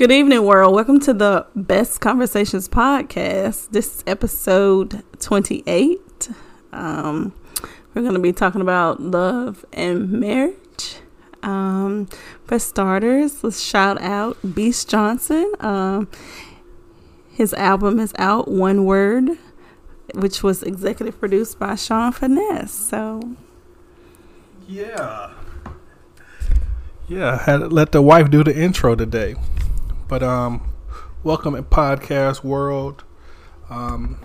Good evening, world. Welcome to the Best Conversations podcast. This is episode 28. Um, we're going to be talking about love and marriage. Um, for starters, let's shout out Beast Johnson. Um, his album is out, One Word, which was executive produced by Sean Finesse. So, yeah. Yeah, had let the wife do the intro today. But um welcome in podcast world. Um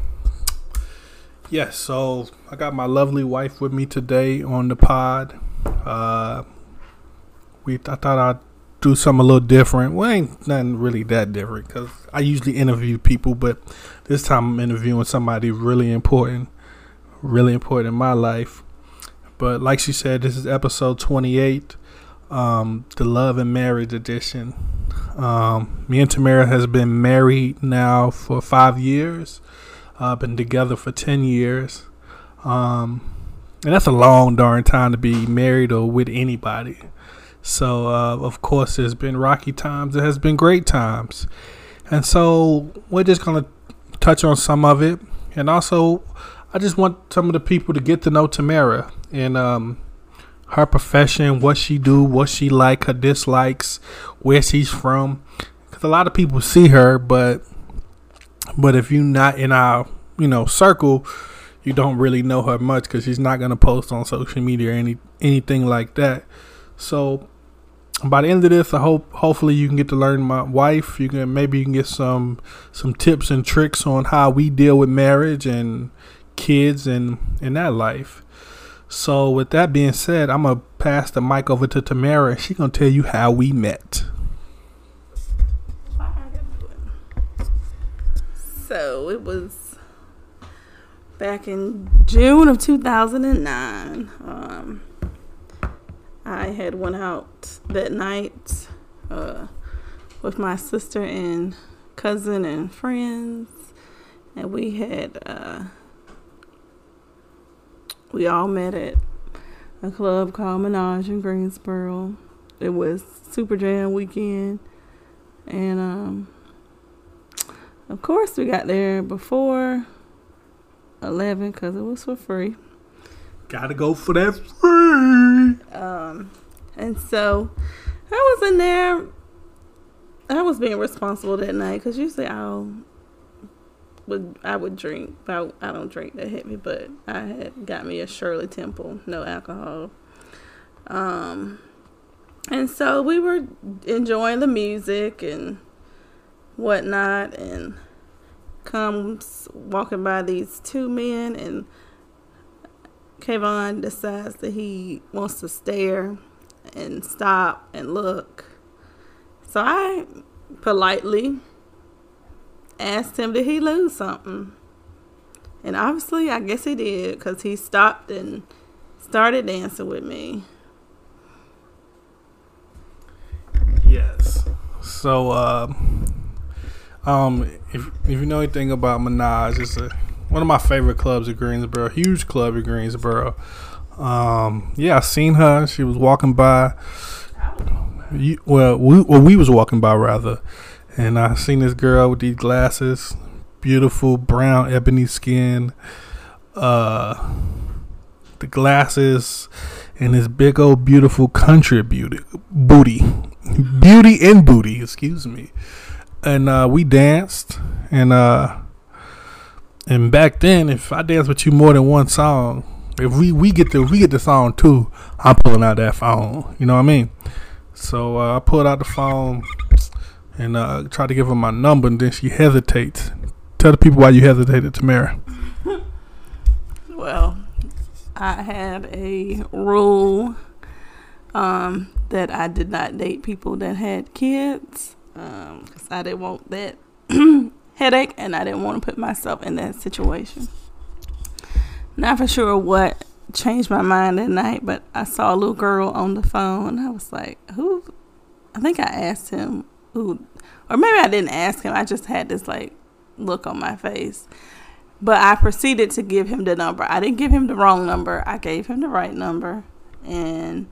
yes, so I got my lovely wife with me today on the pod. Uh we I thought I'd do something a little different. Well, ain't nothing really that different because I usually interview people, but this time I'm interviewing somebody really important, really important in my life. But like she said, this is episode 28 um, the Love and Marriage edition. Um, me and Tamara has been married now for five years. Uh, been together for ten years, um, and that's a long darn time to be married or with anybody. So uh, of course, there's been rocky times. There has been great times, and so we're just gonna touch on some of it, and also I just want some of the people to get to know Tamara and um, her profession, what she do, what she like, her dislikes, where she's from. Because a lot of people see her, but but if you're not in our you know circle, you don't really know her much because she's not gonna post on social media or any anything like that. So by the end of this, I hope hopefully you can get to learn my wife. You can maybe you can get some some tips and tricks on how we deal with marriage and kids and in that life. So with that being said, I'm gonna pass the mic over to Tamara, and she's gonna tell you how we met. So it was back in June of 2009. Um, I had went out that night uh, with my sister and cousin and friends, and we had. Uh, we all met at a club called Menage in Greensboro. It was Super Jam weekend. And um, of course, we got there before 11 because it was for free. Gotta go for that free. Um, and so I was in there. I was being responsible that night because usually I'll would I would drink. I, I don't drink that heavy, but I had got me a Shirley Temple, no alcohol. Um, and so we were enjoying the music and whatnot, and comes walking by these two men, and Kayvon decides that he wants to stare and stop and look. So I politely asked him, did he lose something? And obviously, I guess he did because he stopped and started dancing with me. Yes. So, uh, um, if if you know anything about Menage, it's a, one of my favorite clubs in Greensboro. Huge club in Greensboro. Um, yeah, I seen her. She was walking by. You, well, we well we was walking by rather, and I seen this girl with these glasses, beautiful brown ebony skin, uh, the glasses, and this big old beautiful country beauty booty, beauty and booty. Excuse me. And uh, we danced, and uh, and back then, if I dance with you more than one song, if we we get the we get the song too, I'm pulling out that phone. You know what I mean? So uh, I pulled out the phone and uh, try to give her my number, and then she hesitates. Tell the people why you hesitated, Tamara. well, I had a rule um, that I did not date people that had kids um, I didn't want that headache, and I didn't want to put myself in that situation. Not for sure what changed my mind that night, but I saw a little girl on the phone. I was like, "Who?" I think I asked him who, or maybe I didn't ask him. I just had this like look on my face. But I proceeded to give him the number. I didn't give him the wrong number. I gave him the right number, and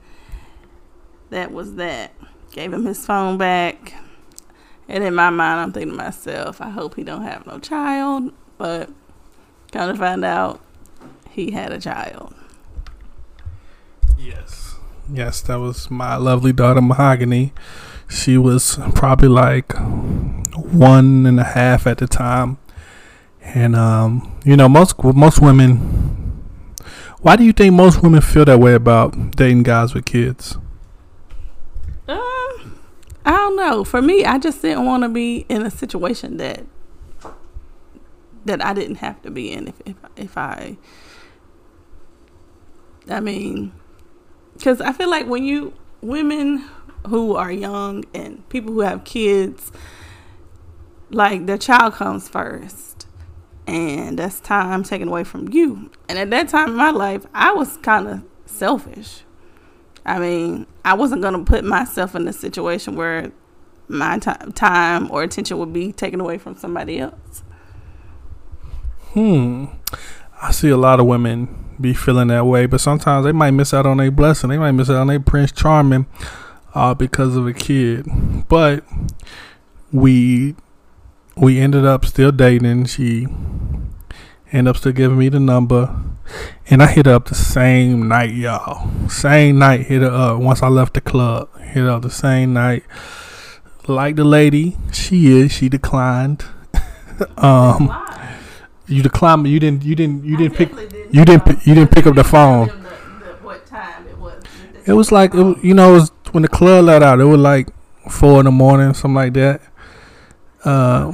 that was that. Gave him his phone back, And in my mind, I'm thinking to myself, I hope he don't have no child. But kind of find out he had a child. Yes. Yes, that was my lovely daughter Mahogany. She was probably like one and a half at the time. And um, you know, most most women why do you think most women feel that way about dating guys with kids? Um, I don't know. For me, I just didn't want to be in a situation that that I didn't have to be in if if, if I I mean cuz I feel like when you women who are young and people who have kids like the child comes first. And that's time taken away from you. And at that time in my life i was kind of selfish. I mean i wasn't going to put myself in a situation where my t- time or attention would be taken away from somebody else. Hmm. I see a lot of women be feeling that way but sometimes they might miss out on a blessing. They might miss out on a prince charming uh, because of a kid. But we we ended up still dating. She ended up still giving me the number. And I hit her up the same night, y'all. Same night, hit her up. Once I left the club, hit her up the same night. Like the lady, she is. She declined. um, you declined. You didn't. You didn't. You didn't pick. You didn't. You didn't pick up the phone. What time It was like it, you know. It was when the club let out, it was like four in the morning, something like that. Uh,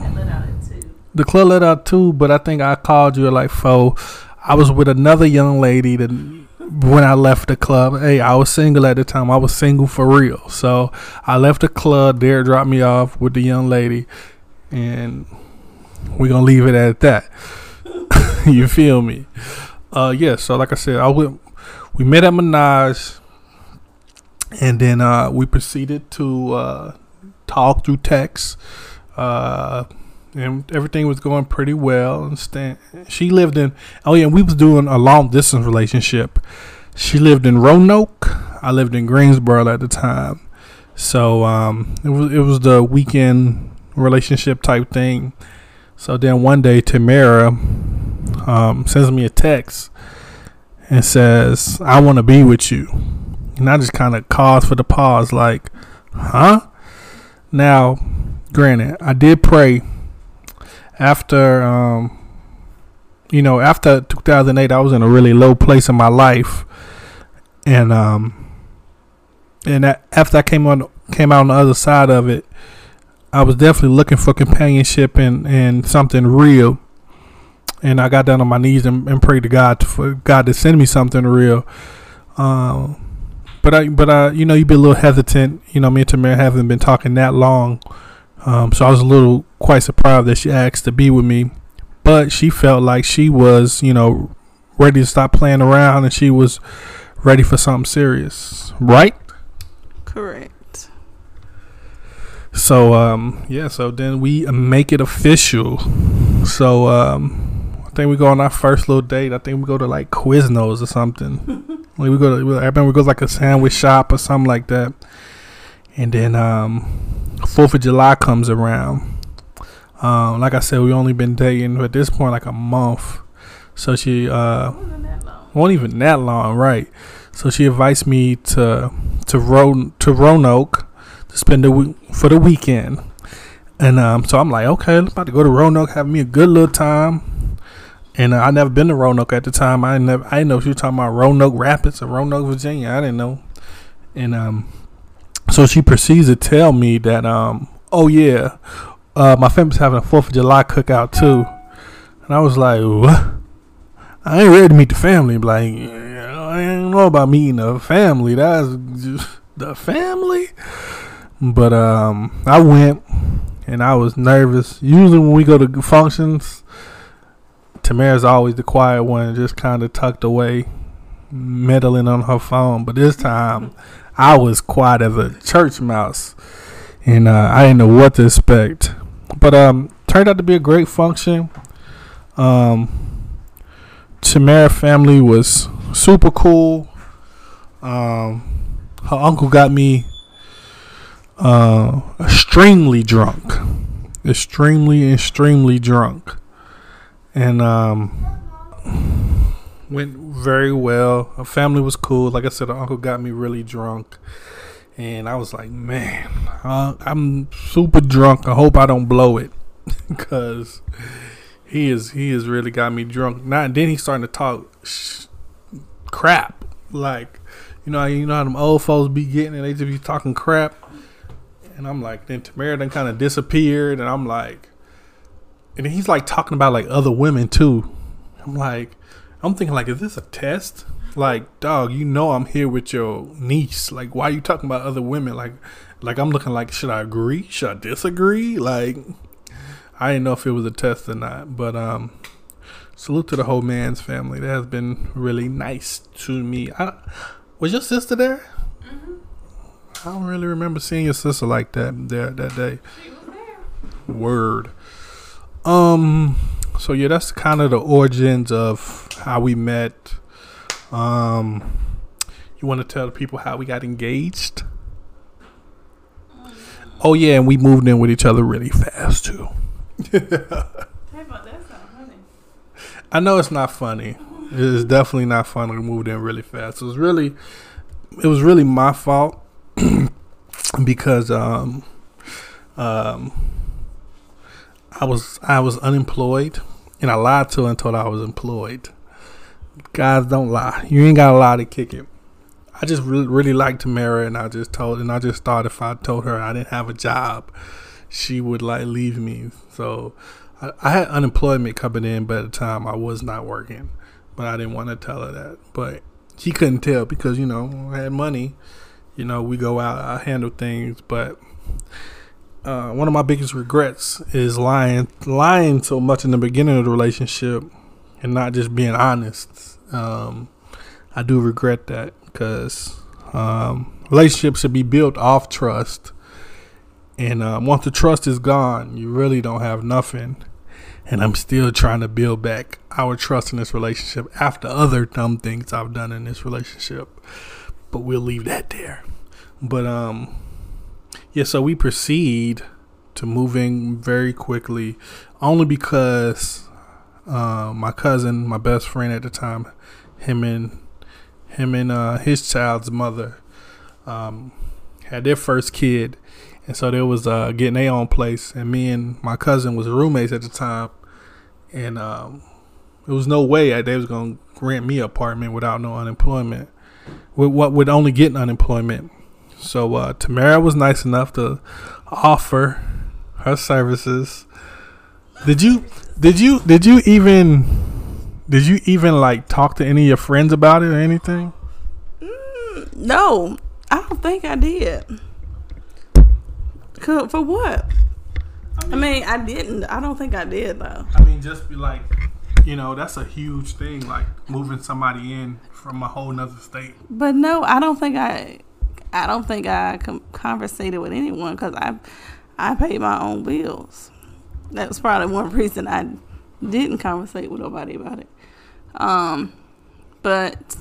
the club let out too, but I think I called you at like four. I was with another young lady that when I left the club. Hey, I was single at the time. I was single for real. So I left the club. There, dropped me off with the young lady, and we're gonna leave it at that. you feel me? Uh, yeah. So like I said, I went. We met at Menage and then uh, we proceeded to uh, talk through text. Uh, and everything was going pretty well. And she lived in. Oh yeah, we was doing a long distance relationship. She lived in Roanoke. I lived in Greensboro at the time. So um, it was it was the weekend relationship type thing. So then one day Tamara um, sends me a text and says, "I want to be with you." And I just kind of caused for the pause, like, huh? Now, granted, I did pray after, um, you know, after 2008, I was in a really low place in my life, and um, and after I came on, came out on the other side of it, I was definitely looking for companionship and and something real. And I got down on my knees and, and prayed to God to, for God to send me something real. Um, but I, but I, you know, you'd be a little hesitant. You know, me and Tamara haven't been talking that long, um, so I was a little quite surprised that she asked to be with me. But she felt like she was, you know, ready to stop playing around, and she was ready for something serious, right? Correct. So, um, yeah. So then we make it official. So, um, I think we go on our first little date. I think we go to like Quiznos or something. Like we go to, I remember we go to like a sandwich shop or something like that. And then um, Fourth of July comes around. Um, like I said, we only been dating at this point like a month. So she uh, won't even that long, right? So she invites me to to Ro- to Roanoke to spend the week for the weekend. And um, so I'm like, okay, I'm about to go to Roanoke, have me a good little time. And uh, I never been to Roanoke at the time. I never, I didn't know she was talking about Roanoke Rapids or Roanoke, Virginia. I didn't know. And um, so she proceeds to tell me that um, oh yeah, uh, my family's having a Fourth of July cookout too. And I was like, what? I ain't ready to meet the family. Like, I don't know about meeting the family. That's just the family. But um, I went, and I was nervous. Usually when we go to functions Tamara's always the quiet one, just kind of tucked away, meddling on her phone. But this time, I was quiet as a church mouse, and uh, I didn't know what to expect. But um, turned out to be a great function. Um, Tamara family was super cool. Um, her uncle got me uh, extremely drunk, extremely, extremely drunk, and um, went very well. Our family was cool. Like I said, the uncle got me really drunk, and I was like, man, uh, I'm super drunk. I hope I don't blow it, because he is he has really got me drunk. Now and then he's starting to talk sh- crap, like you know you know how them old folks be getting, and they just be talking crap. And I'm like, then Tamara then kind of disappeared, and I'm like, and he's like talking about like other women too. I'm like, I'm thinking like, is this a test? Like, dog, you know I'm here with your niece. Like, why are you talking about other women? Like, like I'm looking like, should I agree? Should I disagree? Like, I didn't know if it was a test or not. But um, salute to the whole man's family. That has been really nice to me. I, was your sister there? I don't really remember seeing your sister like that there that day. Word. Um. So yeah, that's kind of the origins of how we met. Um. You want to tell the people how we got engaged? Oh yeah, and we moved in with each other really fast too. I know it's not funny. It's definitely not funny. We moved in really fast. It was really, it was really my fault because um, um, I was I was unemployed and I lied to her and told her I was employed. Guys, don't lie. You ain't got a lie to kick it. I just really, really liked Tamara, and I just told, and I just thought if I told her I didn't have a job, she would like leave me. So I, I had unemployment coming in, but at the time I was not working. But I didn't want to tell her that. But she couldn't tell because you know I had money. You know we go out, I handle things, but uh, one of my biggest regrets is lying, lying so much in the beginning of the relationship, and not just being honest. Um, I do regret that because um, relationships should be built off trust, and um, once the trust is gone, you really don't have nothing. And I'm still trying to build back our trust in this relationship after other dumb things I've done in this relationship. But we'll leave that there. But um yeah, so we proceed to moving very quickly, only because uh, my cousin, my best friend at the time, him and him and uh, his child's mother um, had their first kid, and so they was uh, getting their own place, and me and my cousin was roommates at the time, and um, there was no way they was gonna rent me an apartment without no unemployment, with what with only getting unemployment. So uh, Tamara was nice enough to offer her services. Did you did you did you even did you even like talk to any of your friends about it or anything? No, I don't think I did. For what? I mean, I didn't. I don't think I did though. I mean, just be like, you know, that's a huge thing, like moving somebody in from a whole nother state. But no, I don't think I. I don't think I com- conversated with anyone because I, I paid my own bills. That was probably one reason I didn't conversate with nobody about it. Um, but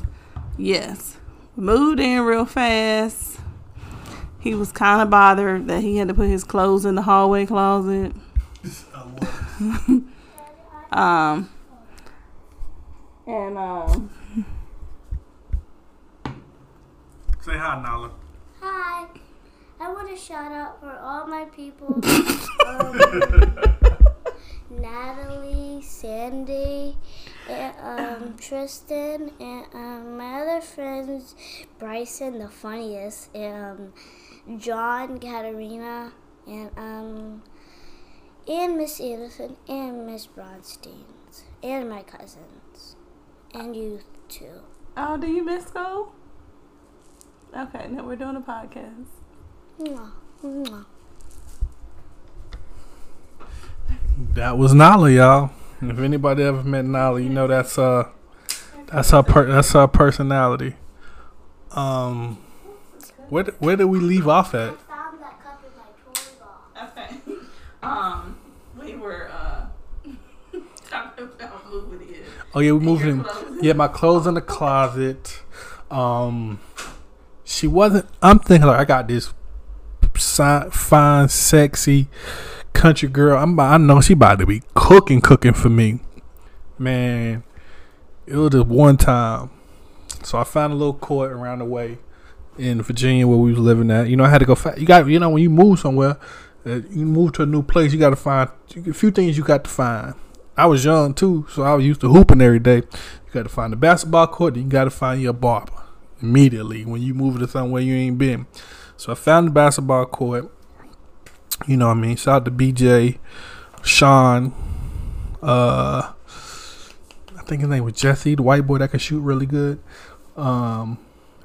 yes, moved in real fast. He was kind of bothered that he had to put his clothes in the hallway closet. Um, and um, Say hi, Nala. Hi. I want to shout out for all my people. um, Natalie, Sandy, and, um, Tristan, and um, my other friends, Bryson, the funniest, and um, John, Katarina, and um, and Miss Anderson, and Miss Bronstein, and my cousins, and you too. oh, do you miss school? Okay, now we're doing a podcast. Mwah, mwah. That was Nala, y'all. If anybody ever met Nala, you know that's uh that's her per- that's her personality. Um, where where did we leave off at? found that cup in my toy box. Okay. Um, we were uh talking about moving in. Oh yeah, we And moved your in. Yeah, my clothes in the closet. Um, she wasn't. I'm thinking like I got this fine, sexy country girl. I'm, I know she about to be cooking, cooking for me. Man, it was just one time. So I found a little court around the way in Virginia where we was living at. You know, I had to go. Fa- you got, you know, when you move somewhere, uh, you move to a new place, you got to find a few things. You got to find. I was young too, so I was used to hooping every day. You got to find the basketball court, and you got to find your barber immediately when you move to somewhere you ain't been. So I found the basketball court. You know what I mean? Shout out to BJ, Sean, uh, I think his name was Jesse, the white boy that could shoot really good. Um,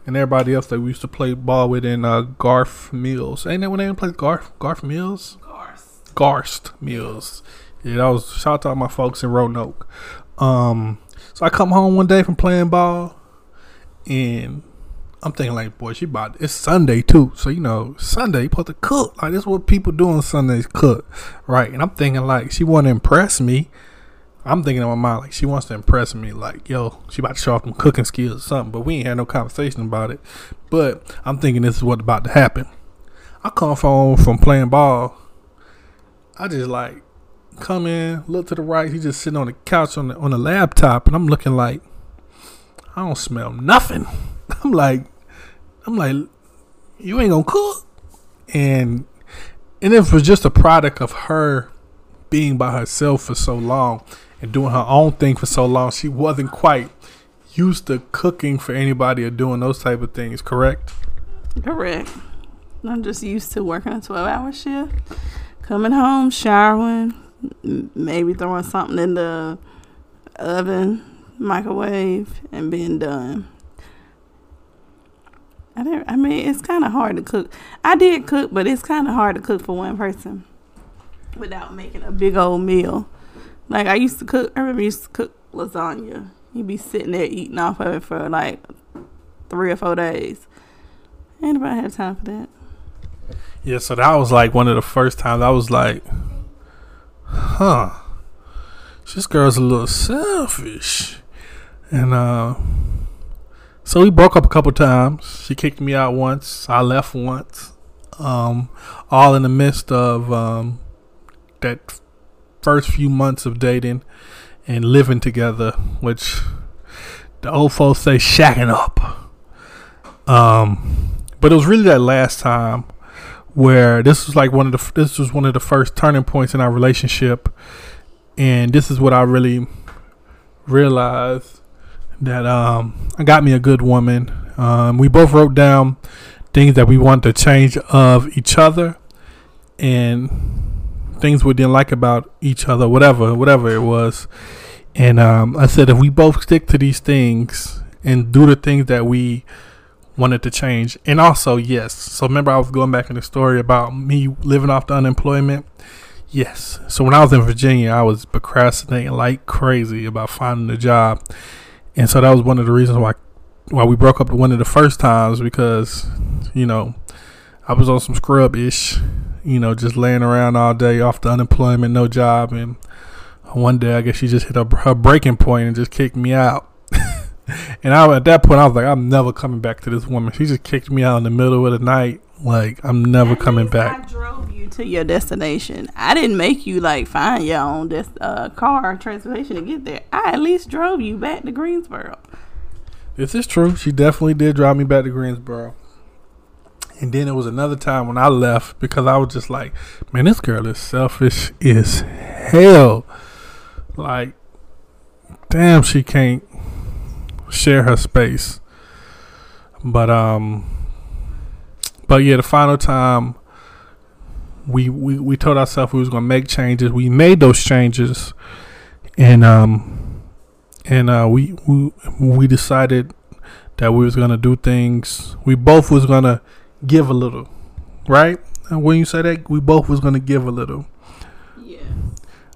and everybody else that we used to play ball with in uh, Garth Mills. Ain't that when they played Garth Garth Mills? Garst. Garst Mills. Yeah, that was shout out to all my folks in Roanoke. Um, so I come home one day from playing ball, and I'm thinking like, boy, she about it's Sunday too, so you know Sunday you supposed to cook. Like this is what people do on Sundays, cook, right? And I'm thinking like she want to impress me. I'm thinking in my mind like she wants to impress me, like yo, she about to show off them cooking skills or something. But we ain't had no conversation about it. But I'm thinking this is what about to happen. I come home from playing ball. I just like come in, look to the right. He's just sitting on the couch on the on the laptop, and I'm looking like I don't smell nothing. I'm like, I'm like, you ain't gonna cook, and and it was just a product of her being by herself for so long and doing her own thing for so long. She wasn't quite used to cooking for anybody or doing those type of things. Correct? Correct. I'm just used to working a 12 hour shift, coming home, showering, maybe throwing something in the oven, microwave, and being done. I didn't. I mean, it's kind of hard to cook. I did cook, but it's kind of hard to cook for one person without making a big old meal. Like I used to cook. I remember I used to cook lasagna. You'd be sitting there eating off of it for like three or four days. Ain't nobody have time for that. Yeah, so that was like one of the first times I was like, huh, this girl's a little selfish. And uh, so we broke up a couple times. She kicked me out once. I left once. Um, all in the midst of um, that first few months of dating and living together, which the old folks say shacking up. Um, but it was really that last time where this was like one of the this was one of the first turning points in our relationship, and this is what I really realized that um, got me a good woman. Um, we both wrote down things that we wanted to change of each other, and things we didn't like about each other, whatever, whatever it was. And um, I said, if we both stick to these things and do the things that we wanted to change. And also, yes. So remember, I was going back in the story about me living off the unemployment. Yes. So when I was in Virginia, I was procrastinating like crazy about finding a job, and so that was one of the reasons why why we broke up one of the first times because you know I was on some scrub ish, you know, just laying around all day off the unemployment, no job, and one day I guess she just hit a, her breaking point and just kicked me out. And I, at that point, I was like, I'm never coming back to this woman. She just kicked me out in the middle of the night. Like, I'm never At coming back. I drove you to your destination. I didn't make you like find your own des- uh, car transportation to get there. I at least drove you back to Greensboro. This is true. She definitely did drive me back to Greensboro. And then it was another time when I left because I was just like, man, this girl is selfish as hell. Like, damn, she can't share her space. But um, but yeah, the final time we we we told ourselves we was gonna make changes. We made those changes, and um, and uh, we we we decided that we was gonna do things. We both was gonna give a little, right? And when you say that, we both was gonna give a little. Yeah.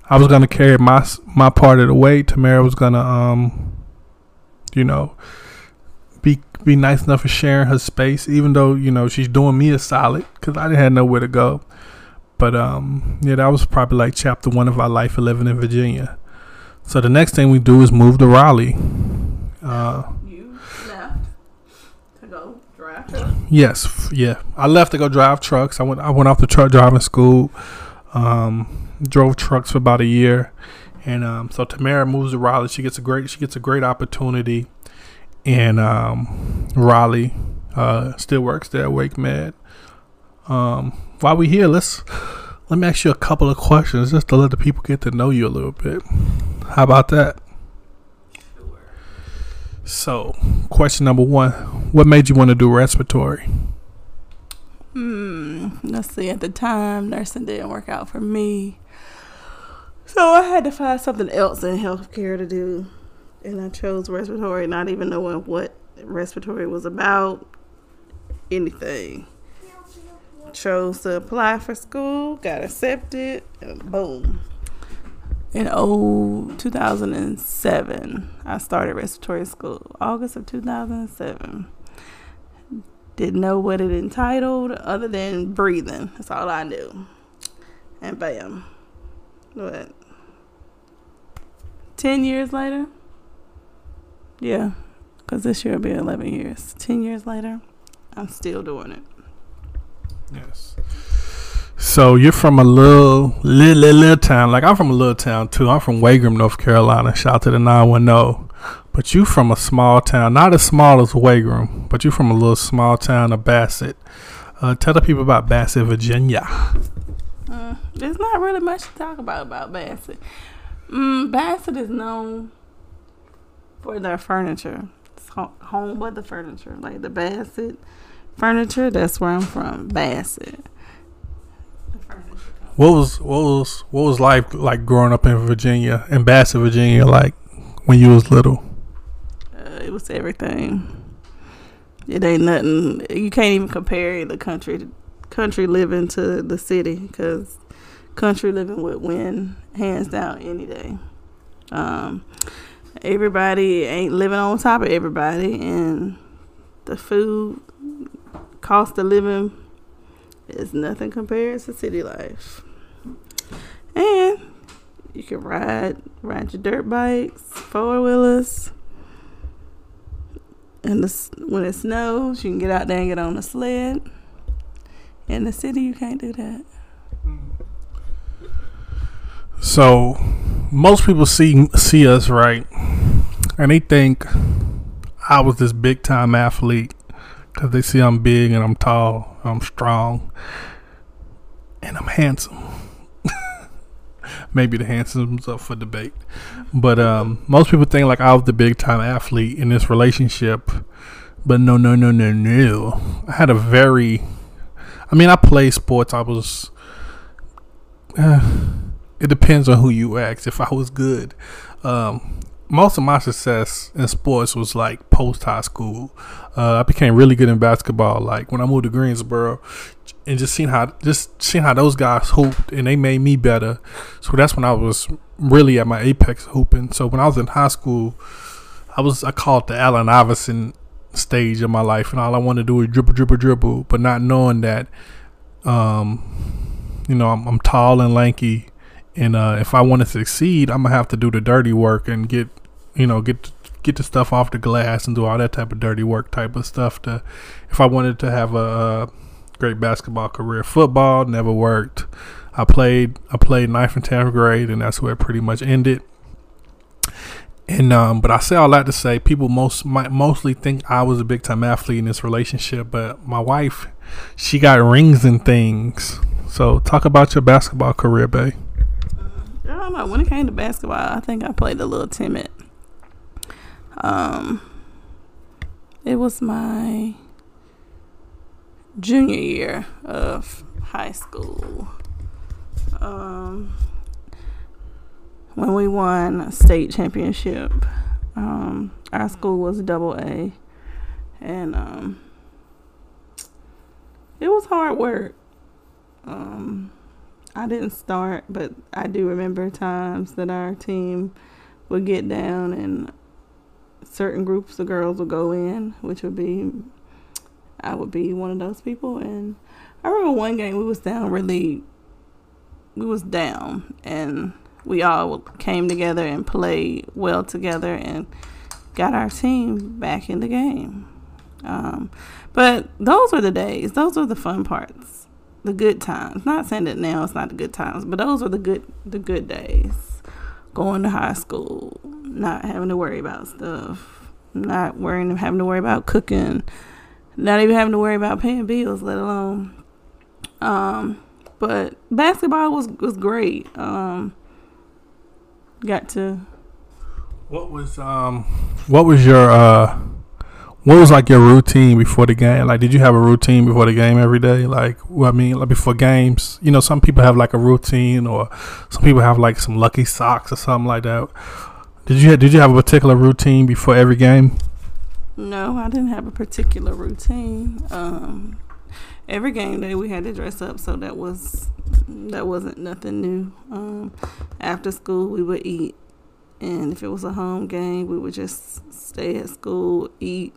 I was gonna carry my my part of the weight. Tamara was gonna um, you know, be nice enough for sharing her space, even though you know she's doing me a solid because I didn't have nowhere to go. But um, yeah, that was probably like chapter one of our life of living in Virginia. So the next thing we do is move to Raleigh. Uh, You left to go drive truck. Yes, yeah. I left to go drive trucks. I went. I went off to truck driving school. Um, drove trucks for about a year, and um, so Tamara moves to Raleigh. She gets a great. She gets a great opportunity in um, Raleigh. Uh, still works there WakeMed. Um, while we here, let's let me ask you a couple of questions just to let the people get to know you a little bit. How about that? So, question number one: What made you want to do respiratory? Hmm. Let's see. At the time, nursing didn't work out for me, so I had to find something else in healthcare to do, and I chose respiratory, not even knowing what respiratory was about, anything. Chose to apply for school, got accepted, and boom. In oh, 2007, I started respiratory school. August of 2007 didn't know what it entitled other than breathing. That's all I knew. And bam. What? 10 years later? Yeah, because this year will be 11 years. 10 years later, I'm still doing it. Yes. So you're from a little, little, little, little town. Like I'm from a little town too. I'm from Wagram, North Carolina. Shout out to the 910. But you from a small town, not as small as Wagram, but you from a little small town of Bassett. Uh, tell the people about Bassett, Virginia. Uh, there's not really much to talk about about Bassett. Mm, Bassett is known for their furniture. It's home of the furniture, like the Bassett furniture. That's where I'm from, Bassett. The. What was what was what was life like growing up in Virginia, in Bassett, Virginia, like when you was little? Uh, it was everything. It ain't nothing. You can't even compare the country country living to the city because country living would win hands down any day. Um, everybody ain't living on top of everybody, and the food cost of living is nothing compared to city life. And you can ride ride your dirt bikes, four wheelers. And the, when it snows, you can get out there and get on a sled. In the city, you can't do that. So most people see see us right, and they think I was this big time athlete because they see I'm big and I'm tall, I'm strong, and I'm handsome. Maybe the handsome's up for debate, but um, most people think like I was the big time athlete in this relationship. But no, no, no, no, no. I had a very, I mean, I played sports. I was. Uh, it depends on who you ask. If I was good, um, most of my success in sports was like post high school. Uh, I became really good in basketball. Like when I moved to Greensboro, and just seeing how just seeing how those guys hooped, and they made me better. So that's when I was really at my apex hooping. So when I was in high school, I was I call it the Allen Iverson stage of my life, and all I wanted to do was dribble, dribble, dribble, but not knowing that, um, you know, I'm, I'm tall and lanky and uh, if I want to succeed, I'm gonna have to do the dirty work and get, you know, get get the stuff off the glass and do all that type of dirty work type of stuff. To if I wanted to have a, uh great basketball career, football never worked. I played I played ninth and tenth grade, and that's where it pretty much ended. And um, but I say all that to say, people most might mostly think I was a big time athlete in this relationship, but my wife, she got rings and things. So talk about your basketball career, babe. I don't know. When it came to basketball, I think I played a little timid. Um, it was my junior year of high school. Um, when we won state championship, um, our school was double A, and um, it was hard work. Um, I didn't start, but I do remember times that our team would get down and certain groups of girls would go in, which would be I would be one of those people. And I remember one game we was down really, we was down, and we all came together and played well together and got our team back in the game. Um, but those were the days. Those were the fun parts, the good times. Not saying that now it's not the good times, but those were the good the good days. Going to high school, not having to worry about stuff, not worrying having to worry about cooking, not even having to worry about paying bills, let alone. Um, but basketball was was great. Um, got to. What was um, what was your uh what was like your routine before the game? Like, did you have a routine before the game every day? Like, well, I mean, like before games, you know, some people have like a routine, or some people have like some lucky socks or something like that. Did you did you have a particular routine before every game? No, I didn't have a particular routine. Um, every game day we had to dress up, so that was that wasn't nothing new. Um, after school, we would eat, and if it was a home game, we would just stay at school, eat,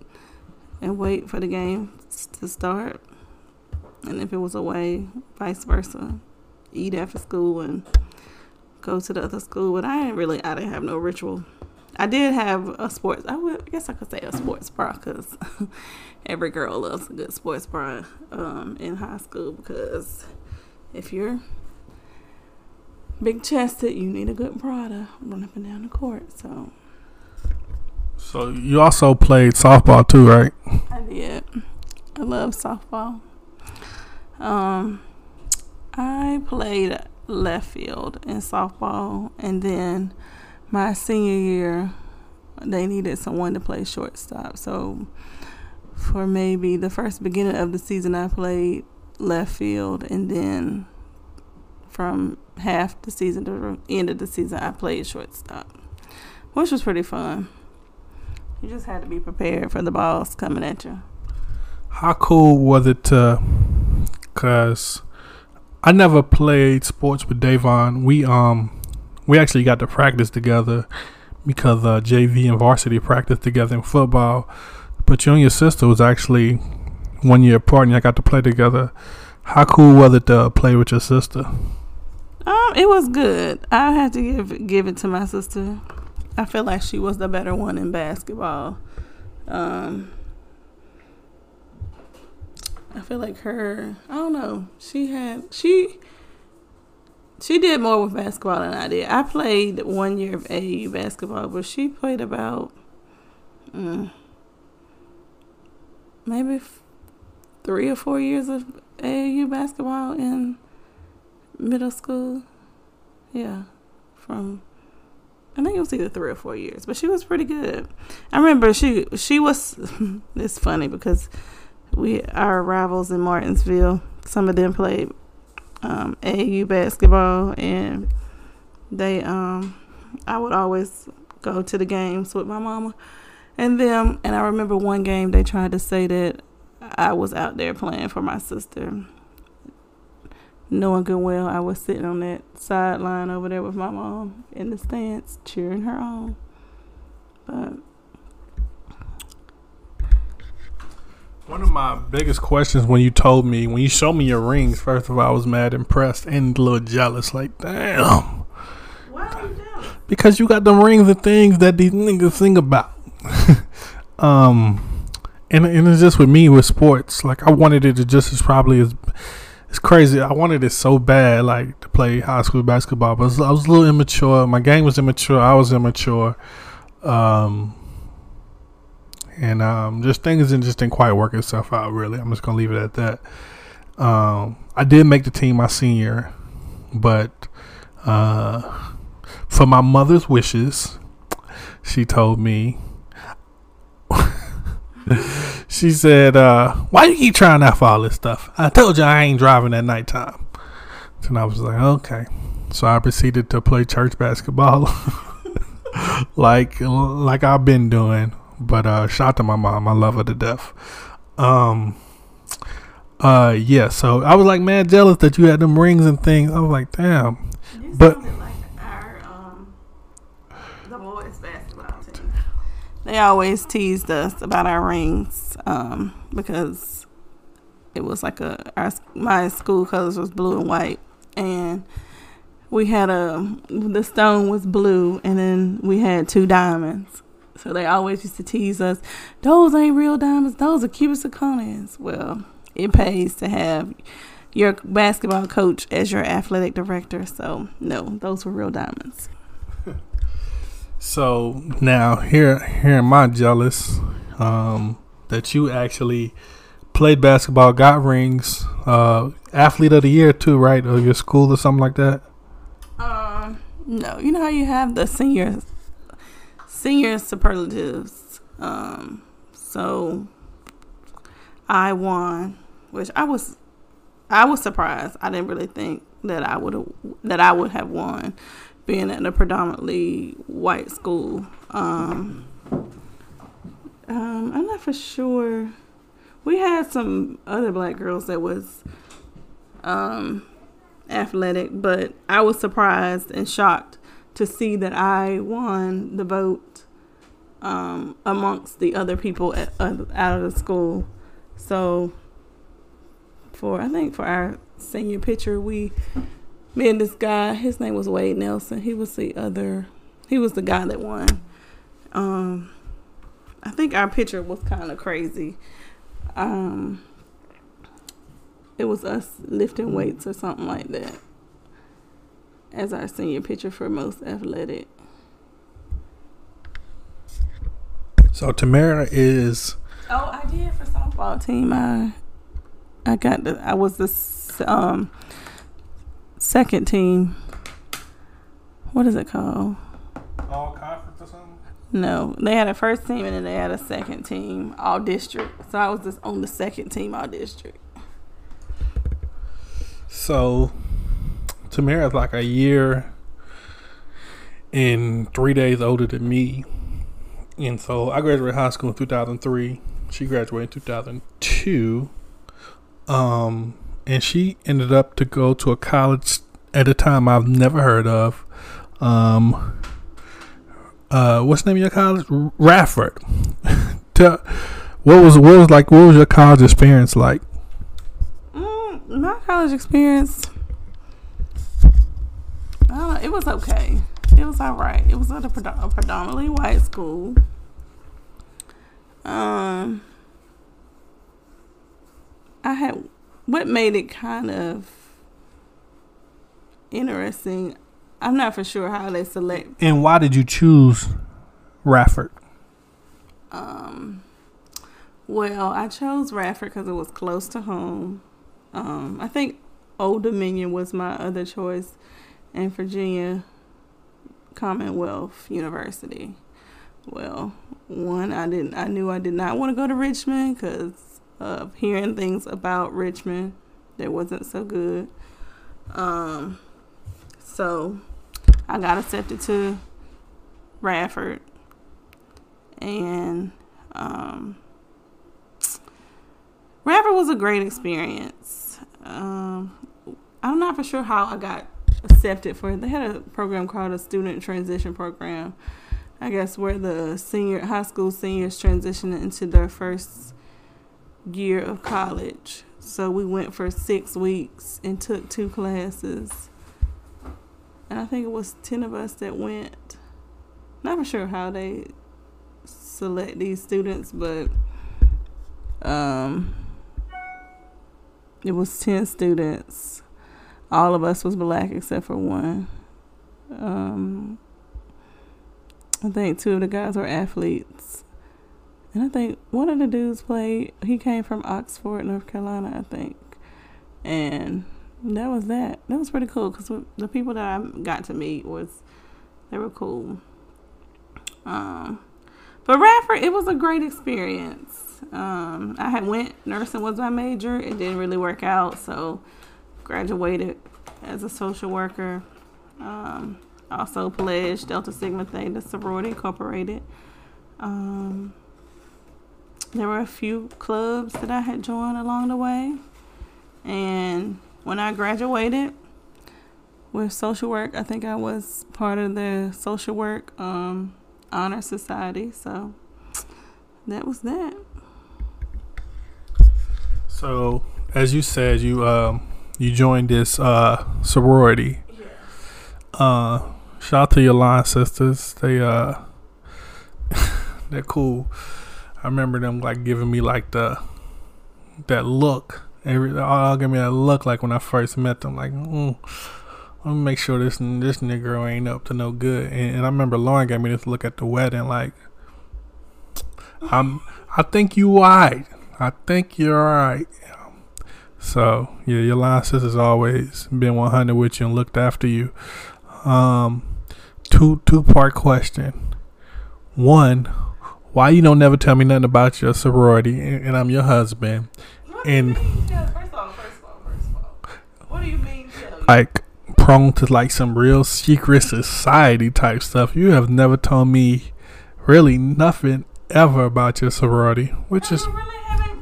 and wait for the game to start. And if it was away, vice versa, eat after school and go to the other school. But I didn't really, I didn't have no ritual. I did have a sports. I would, I guess I could say a sports bra because every girl loves a good sports bra um, in high school. Because if you're big chested, you need a good bra to run up and down the court. So so you also played softball too, right? I did. I love softball. Um, I played left field in softball, and then my senior year, they needed someone to play shortstop. So for maybe the first beginning of the season, I played left field, and then from half the season to the end of the season, I played shortstop, which was pretty fun. You just had to be prepared for the balls coming at you. How cool was it to? Cause I never played sports with Davon. We um we actually got to practice together because uh, JV and varsity practiced together in football. But you and your sister was actually one year apart, and I got to play together. How cool was it to play with your sister? Um, it was good. I had to give give it to my sister. I feel like she was the better one in basketball. Um, I feel like her. I don't know. She had she. She did more with basketball than I did. I played one year of AAU basketball, but she played about mm, maybe f- three or four years of AAU basketball in middle school. Yeah, from I think it was either three or four years, but she was pretty good. I remember she she was. it's funny because we our rivals in Martinsville. Some of them played um, basketball, and they um I would always go to the games with my mama and them. And I remember one game they tried to say that I was out there playing for my sister knowing good well I was sitting on that sideline over there with my mom in the stands cheering her on. But one of my biggest questions when you told me when you showed me your rings, first of all, I was mad impressed and a little jealous, like damn. Why are you jealous? Because you got them rings and things that these niggas think about. um and and it's just with me with sports. Like I wanted it to just as probably as it's crazy. I wanted it so bad, like to play high school basketball, but I was a little immature. My game was immature. I was immature, um, and um, just things just didn't quite work itself out. Really, I'm just gonna leave it at that. Um, I did make the team my senior, but uh, for my mother's wishes, she told me she said, uh, "Why you keep trying out for all this stuff? I told you I ain't driving at nighttime." And I was like, "Okay." So I proceeded to play church basketball, like like I've been doing. But uh, shout to my mom, I love her to death. Um, uh, yeah. So I was like, man, jealous that you had them rings and things. I was like, damn. You But- like our um the boys basketball team. They always teased us about our rings um because it was like a our my school colors was blue and white and we had a the stone was blue and then we had two diamonds. So they always used to tease us, those ain't real diamonds, those are cubic zirconians. Well, it pays to have your basketball coach as your athletic director. So no, those were real diamonds. So now here here am I jealous um, that you actually played basketball, got rings, uh, athlete of the year too, right? Of your school or something like that. Um, no, you know how you have the senior senior superlatives. Um, so I won, which I was I was surprised. I didn't really think that I would that I would have won being in a predominantly white school. Um, um, I'm not for sure. We had some other black girls that was um, athletic, but I was surprised and shocked to see that I won the vote um, amongst the other people at, uh, out of the school. So, for I think for our senior picture, we me and this guy, his name was Wade Nelson. He was the other, he was the guy that won. Um, I think our picture was kind of crazy. Um, it was us lifting weights or something like that as our senior picture for most athletic. So Tamara is. Oh, I did for softball team. I I got the I was the um second team. What is it called? All conference or something? No, they had a first team and then they had a second team, all district. So I was just on the second team, all district. So Tamara's like a year and three days older than me. And so I graduated high school in 2003. She graduated in 2002. Um, and she ended up to go to a college at a time I've never heard of. Um, uh, what's the name of your college? Radford. Tell, what was what was like? What was your college experience like? Mm, my college experience, know, it was okay. It was all right. It was at a, a predominantly white school. Um, I had what made it kind of interesting. I'm not for sure how they select. And why did you choose Radford? Um, well, I chose Radford because it was close to home. Um, I think Old Dominion was my other choice, and Virginia Commonwealth University. Well, one I didn't. I knew I did not want to go to Richmond because of hearing things about Richmond that wasn't so good. Um, so I got accepted to Radford, and um, Radford was a great experience. Um, I'm not for sure how I got accepted for it. They had a program called a student transition program. I guess where the senior high school seniors transition into their first year of college. So we went for six weeks and took two classes. And I think it was 10 of us that went. Not for sure how they select these students, but um, it was 10 students. All of us was black except for one. Um, I think two of the guys were athletes. And I think one of the dudes played, he came from Oxford, North Carolina, I think. And that was that. That was pretty cool because the people that I got to meet was, they were cool. Um, but Radford, it was a great experience. Um, I had went, nursing was my major. It didn't really work out, so graduated as a social worker. Um, also pledged Delta Sigma Theta Sorority Incorporated. Um, there were a few clubs that I had joined along the way. And when I graduated with social work, I think I was part of the social work um, honor society. So that was that. So, as you said, you um, you joined this uh, sorority. Uh, shout out to your line sisters. They uh, they're cool. I remember them like giving me like the that look. Every all give me that look like when I first met them. Like, mm, let me make sure this this nigga ain't up to no good. And, and I remember Lauren gave me this look at the wedding. Like, I'm. I think you alright. I think you're alright. So yeah, your line sister's always been 100 with you and looked after you. Um, two two part question. One, why you don't never tell me nothing about your sorority and, and I'm your husband? What And- do you mean? Yeah, First of all, first of all, first of all, what do you mean? Like prone to like some real secret society type stuff. You have never told me really nothing ever about your sorority, which is you really haven't.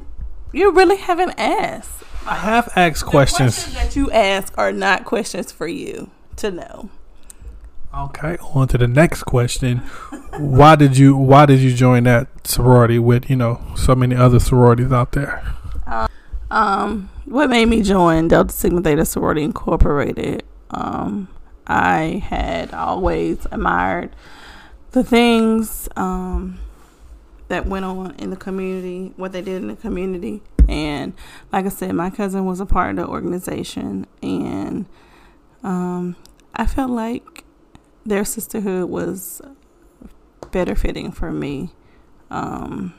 You really haven't asked. I have asked The questions. that you ask are not questions for you to know. Okay, on to the next question. why did you why did you join that sorority with, you know, so many other sororities out there? Um, what made me join Delta Sigma Theta Sorority Incorporated? Um, I had always admired the things um, that went on in the community, what they did in the community. And like I said, my cousin was a part of the organization, and um, I felt like their sisterhood was better fitting for me. Um,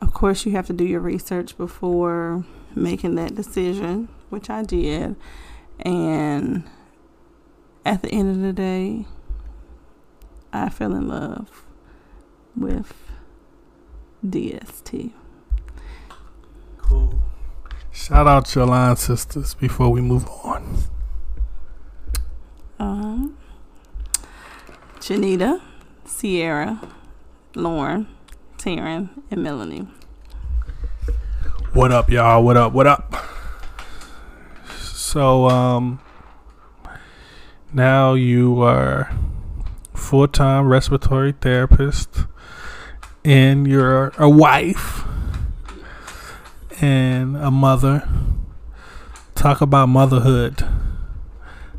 of course, you have to do your research before making that decision, which I did. And at the end of the day, I fell in love with DST. Cool. Shout out to your line sisters before we move on. Um, Janita, Sierra, Lauren, Taryn, and Melanie. What up, y'all? What up? What up? So, um, now you are full time respiratory therapist, and you're a wife and a mother. Talk about motherhood.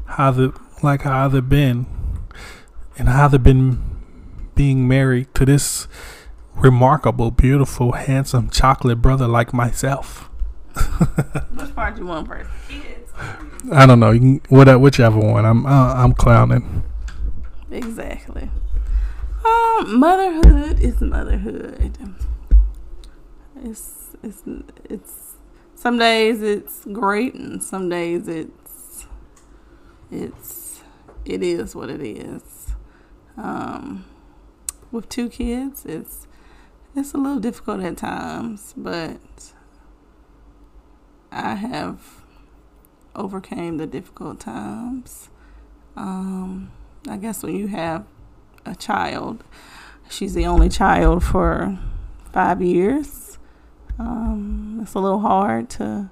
How's it like? How's it been? And how's it been being married to this remarkable, beautiful, handsome chocolate brother like myself? Which part do you want first? Kids. I don't know. You can, whatever, whichever one. I'm uh, I'm clowning. Exactly. Um, motherhood is motherhood. It's it's it's some days it's great and some days it's it's it is what it is. Um, with two kids, it's it's a little difficult at times, but I have overcame the difficult times. Um, I guess when you have a child, she's the only child for five years. Um, it's a little hard to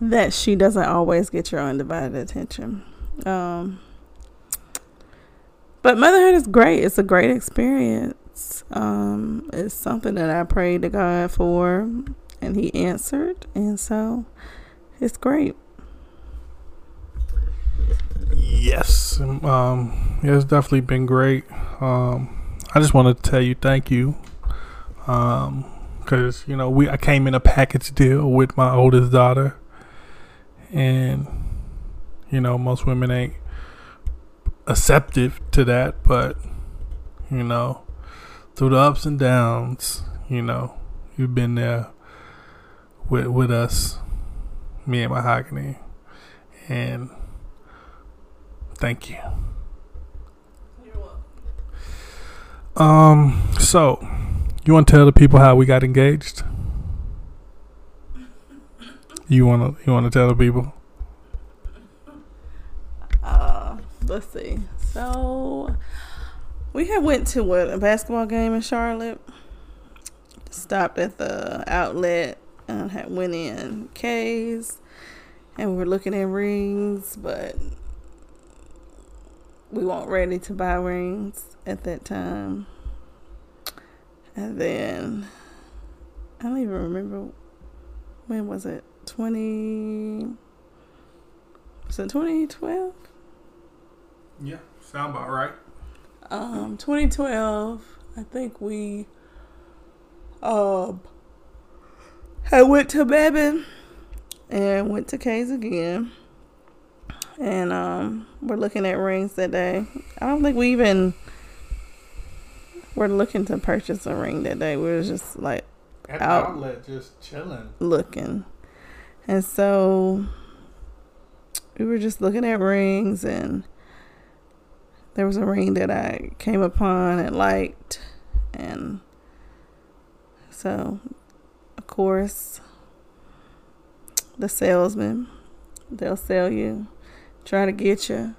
that she doesn't always get your undivided attention. Um, but motherhood is great. It's a great experience. Um, it's something that I prayed to God for, and He answered, and so it's great. Yes, um, it's definitely been great. Um, I just want to tell you thank you, because you know we I came in a package deal with my oldest daughter, and you know most women ain't acceptive to that, but you know through the ups and downs, you know you've been there with with us, me and Mahogany, and thank you. Um, so you want to tell the people how we got engaged? You want to you want to tell the people? Uh, let's see. So we had went to what a basketball game in Charlotte. Stopped at the outlet and had went in Kay's, and we were looking at rings, but we weren't ready to buy rings at that time. And then I don't even remember when was it. Twenty. Was it twenty twelve? Yeah, sound about right. Um, 2012, I think we um I went to Babin and went to Kay's again. And um we're looking at rings that day. I don't think we even were looking to purchase a ring that day. We were just like At Out. the outlet, just chilling. looking. And so we were just looking at rings and there was a ring that I came upon and liked. And so of course the salesman they'll sell you try to get you.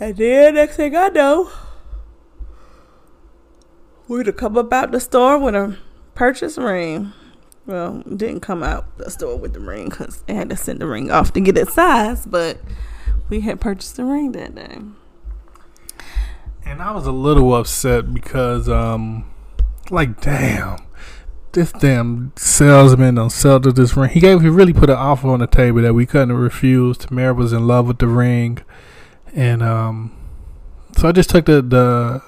And then next thing I know we'd come up out the store with a purchase ring. Well, didn't come out the store with the ring because I had to send the ring off to get it sized, but we had purchased the ring that day. And I was a little upset because, um, like, damn, this damn salesman don't sell to this ring. He gave, he really put an offer on the table that we couldn't refuse. Tamara was in love with the ring, and um, so I just took the the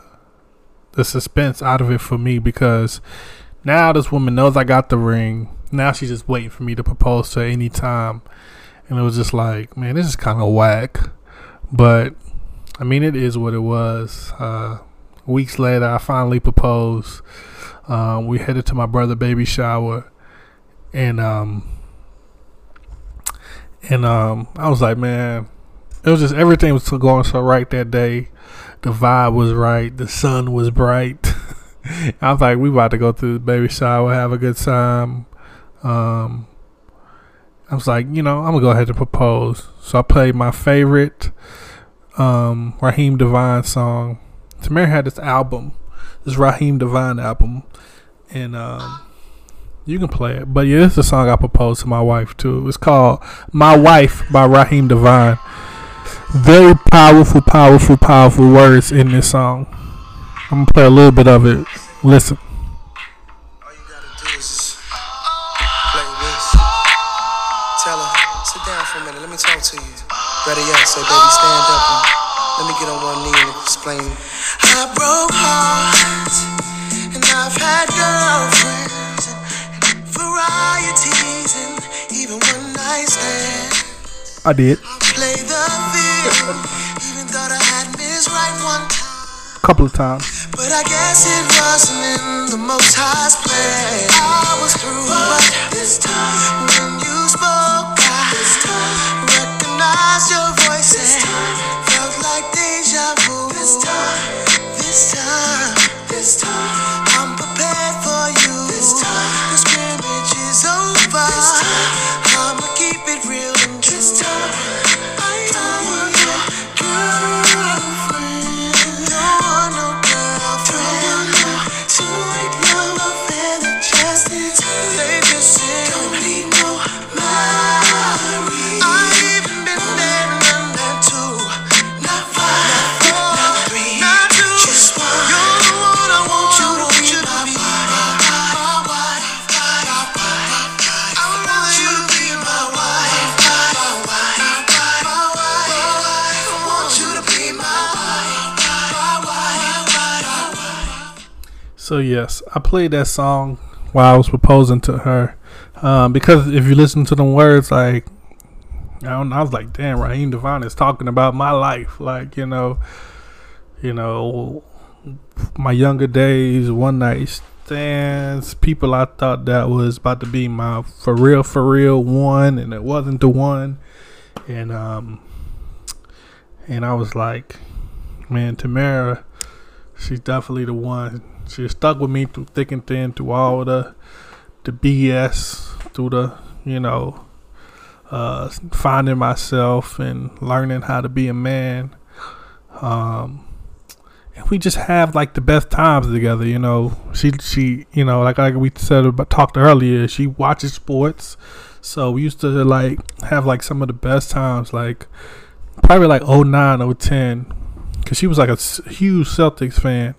the suspense out of it for me because now this woman knows I got the ring. Now she's just waiting for me to propose to her any time, and it was just like, man, this is kind of whack, but. I mean, it is what it was. Uh, weeks later, I finally proposed. Um, we headed to my brother' baby shower, and um, and um, I was like, man, it was just everything was going so right that day. The vibe was right. The sun was bright. I was like, we about to go through the baby shower, have a good time. Um, I was like, you know, I'm gonna go ahead and propose. So I played my favorite um, Raheem DeVaughn song. Tamara had this album, this Raheem DeVaughn album, and um, you can play it. But yeah, this is a song I proposed to my wife too. It's called "My Wife" by Raheem DeVaughn. Very powerful, powerful, powerful words in this song. I'm gonna play a little bit of it. Listen. For a minute, let me talk to you. Better yet, say, baby, stand up and let me get on one knee and explain. I broke hearts, and I've had girlfriends, and varieties, and even one night stands. I did Play the field, even thought I had Miss Right one time. a couple of times. But I guess it wasn't in the most So yes, I played that song while I was proposing to her, um, because if you listen to the words, like I, don't, I was like, damn, Raheem DeVaughn is talking about my life, like you know, you know, my younger days, one night stands, people I thought that was about to be my for real, for real one, and it wasn't the one, and um, and I was like, man, Tamara, she's definitely the one. She stuck with me through thick and thin, through all the the BS, through the you know, uh, finding myself and learning how to be a man. Um, and we just have like the best times together. You know, she she you know like like we said about talked earlier. She watches sports, so we used to like have like some of the best times. Like probably like 09, 010, because she was like a huge Celtics fan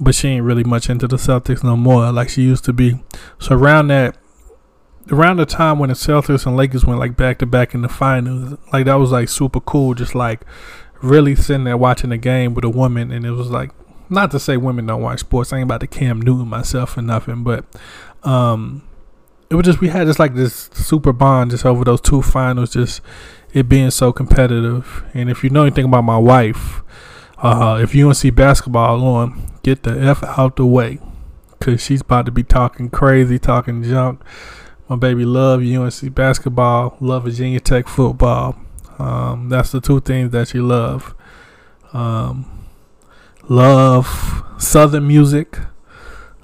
but she ain't really much into the Celtics no more like she used to be. So around that, around the time when the Celtics and Lakers went like back to back in the finals, like that was like super cool. Just like really sitting there watching the game with a woman, and it was like, not to say women don't watch sports. I ain't about to Cam Newton myself or nothing, but um, it was just we had just like this super bond just over those two finals, just it being so competitive. And if you know anything about my wife, uh, if see basketball on, get the f out the way, cause she's about to be talking crazy, talking junk. My baby love UNC basketball, love Virginia Tech football. Um, that's the two things that she love. Um, love Southern music.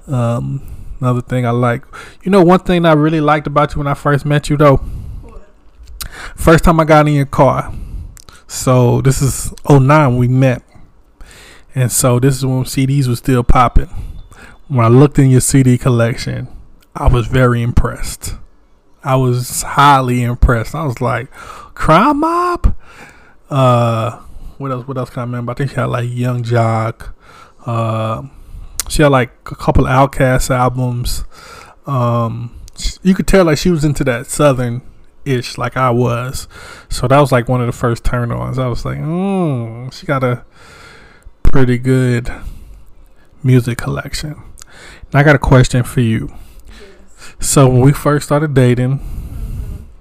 Um, another thing I like. You know, one thing I really liked about you when I first met you, though. First time I got in your car. So this is 09 we met. And so this is when CDs were still popping. When I looked in your CD collection, I was very impressed. I was highly impressed. I was like, Crime Mob? Uh what else what else can I remember? I think she had like Yung Joc. Uh she had like a couple Outkast albums. Um you could tell like she was into that southern ish like I was. So that was like one of the first turn ons. I was like, mm, she got a pretty good music collection. Now I got a question for you. So when we first started dating,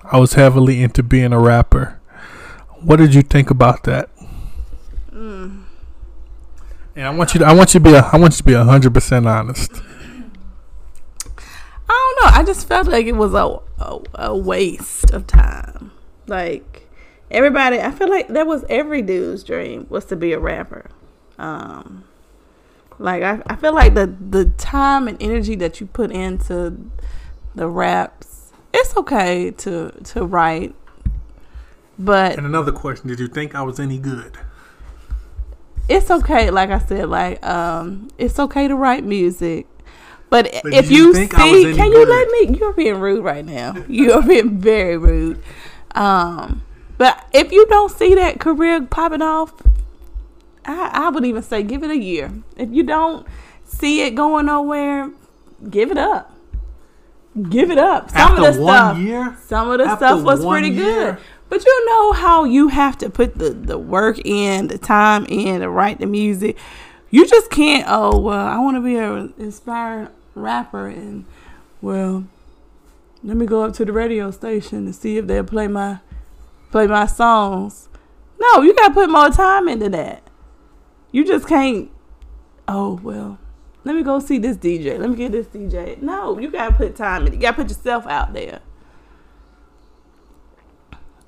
I was heavily into being a rapper. What did you think about that? Mm. And I want you to I want you to be a I want you to be hundred percent honest. I don't know. I just felt like it was a, a a waste of time. Like everybody, I feel like that was every dude's dream was to be a rapper. Um, like I, I feel like the the time and energy that you put into the raps, it's okay to to write, but And another question, did you think I was any good? it's okay. Like I said, like um, it's okay to write music. But, But if you you, think I was see, can you let me? You're being rude right now. You are being very rude. Um, but if you don't see that career popping off, I, I would even say give it a year. If you don't see it going nowhere, give it up. Give it up. Some After of the stuff, year? some of the After stuff was pretty year? good. But you know how you have to put the, the work in, the time in to write the music. You just can't, oh, well, I want to be an inspiring rapper and, well, let me go up to the radio station and see if they'll play my play my songs. No, you gotta put more time into that. You just can't oh well, let me go see this DJ. Let me get this DJ. No, you gotta put time in. You gotta put yourself out there.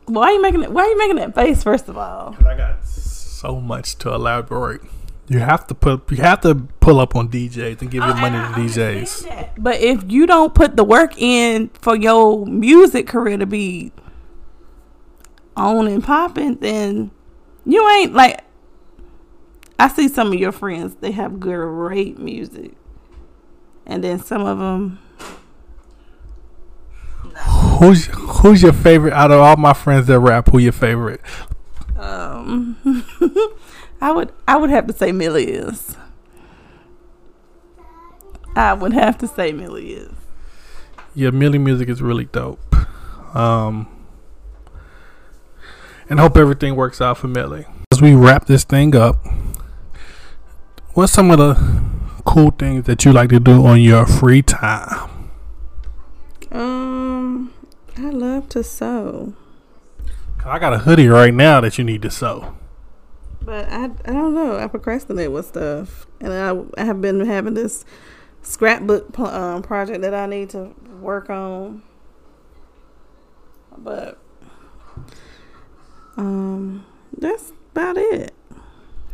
Why are you making it why are you making that face first of all? I got so much to elaborate. You have to put you have to pull up on DJs and give your money to DJs. But if you don't put the work in for your music career to be on and popping, then you ain't like. I see some of your friends; they have great music, and then some of them. Who's who's your favorite out of all my friends that rap? Who your favorite? Um, I would I would have to say Millie is. I would have to say Millie is. Yeah, Millie music is really dope. Um, and hope everything works out for Millie. As we wrap this thing up, what's some of the cool things that you like to do on your free time? Um, I love to sew. I got a hoodie right now that you need to sew. But I, I don't know. I procrastinate with stuff, and I, I have been having this scrapbook um, project that I need to work on. But um, that's about it.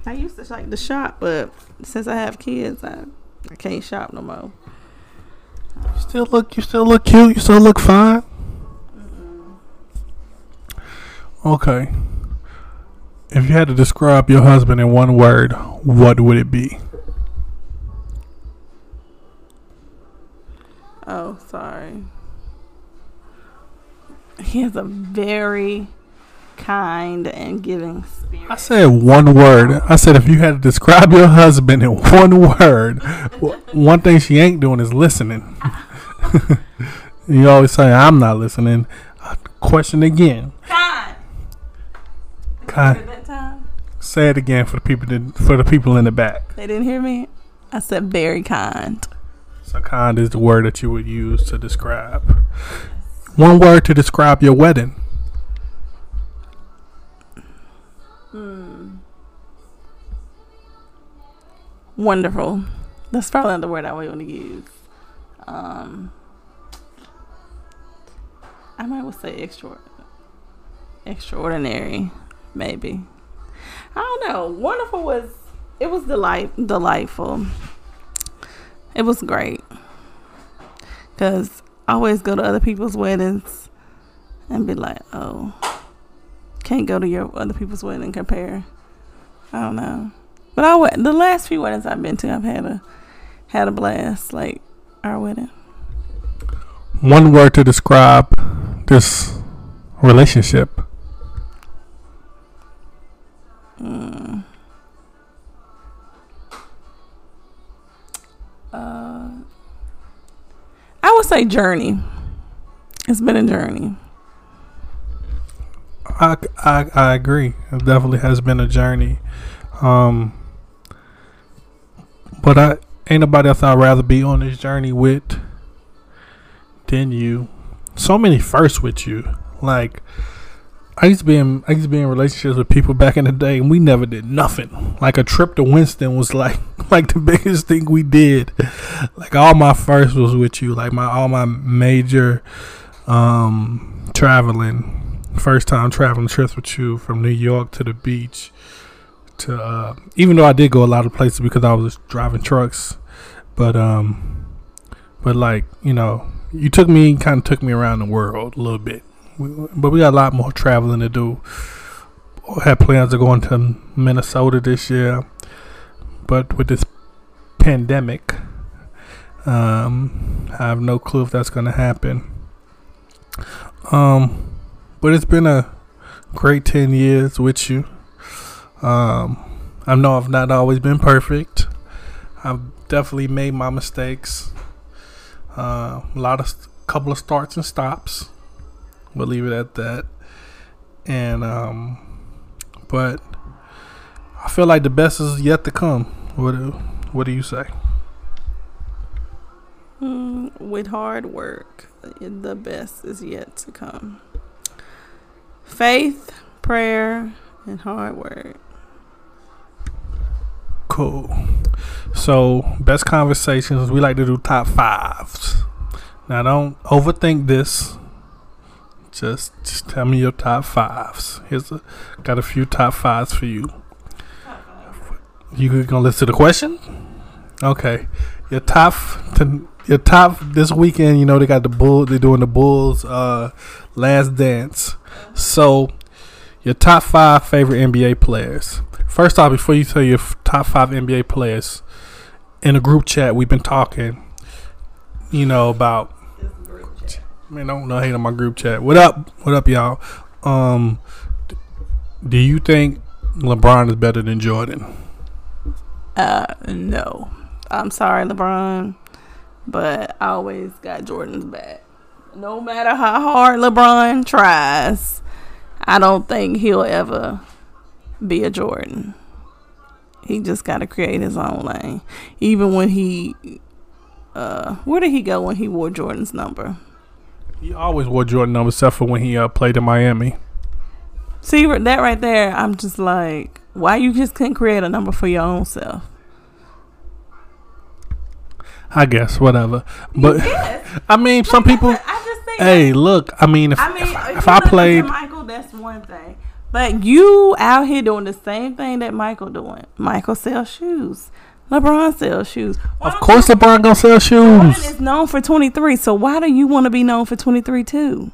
I used to like to shop, but since I have kids, I I can't shop no more. You still look you still look cute, you still look fine. Okay. If you had to describe your husband in one word, what would it be? Oh, sorry. He has a very kind and giving spirit. I said one word. I said if you had to describe your husband in one word, one thing she ain't doing is listening. you always say I'm not listening. Uh, Question again. Kind. Kind. Say it again for the people for the people in the back. They didn't hear me. I said very kind. So kind is the word that you would use to describe. One word to describe your wedding. Wonderful. That's probably not the word I would want to use. Um, I might would say extra, extraordinary, maybe. I don't know. Wonderful was it was delight delightful. It was great because I always go to other people's weddings and be like, oh, can't go to your other people's wedding and compare. I don't know. But I went the last few weddings I've been to, I've had a had a blast. Like our wedding. One word to describe this relationship. Mm. Uh, I would say journey. It's been a journey. I, I, I agree. It definitely has been a journey. Um, but I ain't nobody else I'd rather be on this journey with than you. So many firsts with you. Like I used to be in I used to be in relationships with people back in the day and we never did nothing. Like a trip to Winston was like like the biggest thing we did. Like all my first was with you. Like my all my major um traveling first time traveling trips with you from New York to the beach to uh even though I did go a lot of places because I was driving trucks but um but like you know you took me kind of took me around the world a little bit. We, but we got a lot more traveling to do. Had plans of going to minnesota this year but with this pandemic um i have no clue if that's going to happen. Um but it's been a great 10 years with you um i know i've not always been perfect i've definitely made my mistakes uh, a lot of couple of starts and stops. We'll leave it at that. And um, but I feel like the best is yet to come. What do What do you say? Mm, with hard work, the best is yet to come. Faith, prayer, and hard work. Cool. So, best conversations. We like to do top fives. Now, don't overthink this. Just, just tell me your top fives. Here's a got a few top fives for you. You gonna listen to the question? Okay. Your top, to, your top this weekend. You know they got the bull. They're doing the Bulls' uh, last dance. So, your top five favorite NBA players. First off, before you tell your top five NBA players, in a group chat we've been talking, you know about. Man, don't no hate on my group chat. What up? What up, y'all? Um, do you think LeBron is better than Jordan? Uh, no. I'm sorry, LeBron, but I always got Jordan's back. No matter how hard LeBron tries, I don't think he'll ever be a Jordan. He just got to create his own lane. Even when he, uh, where did he go when he wore Jordan's number? He always wore Jordan number, except for when he uh, played in Miami. See that right there? I'm just like, why you just couldn't create a number for your own self? I guess whatever, but Yes. I mean, some people. I just think. Hey, look. I mean, if I mean, if, if, if I played, Michael, that's one thing. But you out here doing the same thing that Michael doing. Michael sells shoes. LeBron sells shoes. Why of course, LeBron gonna sell shoes. Jordan is known for 23. So why do you want to be known for 23 too?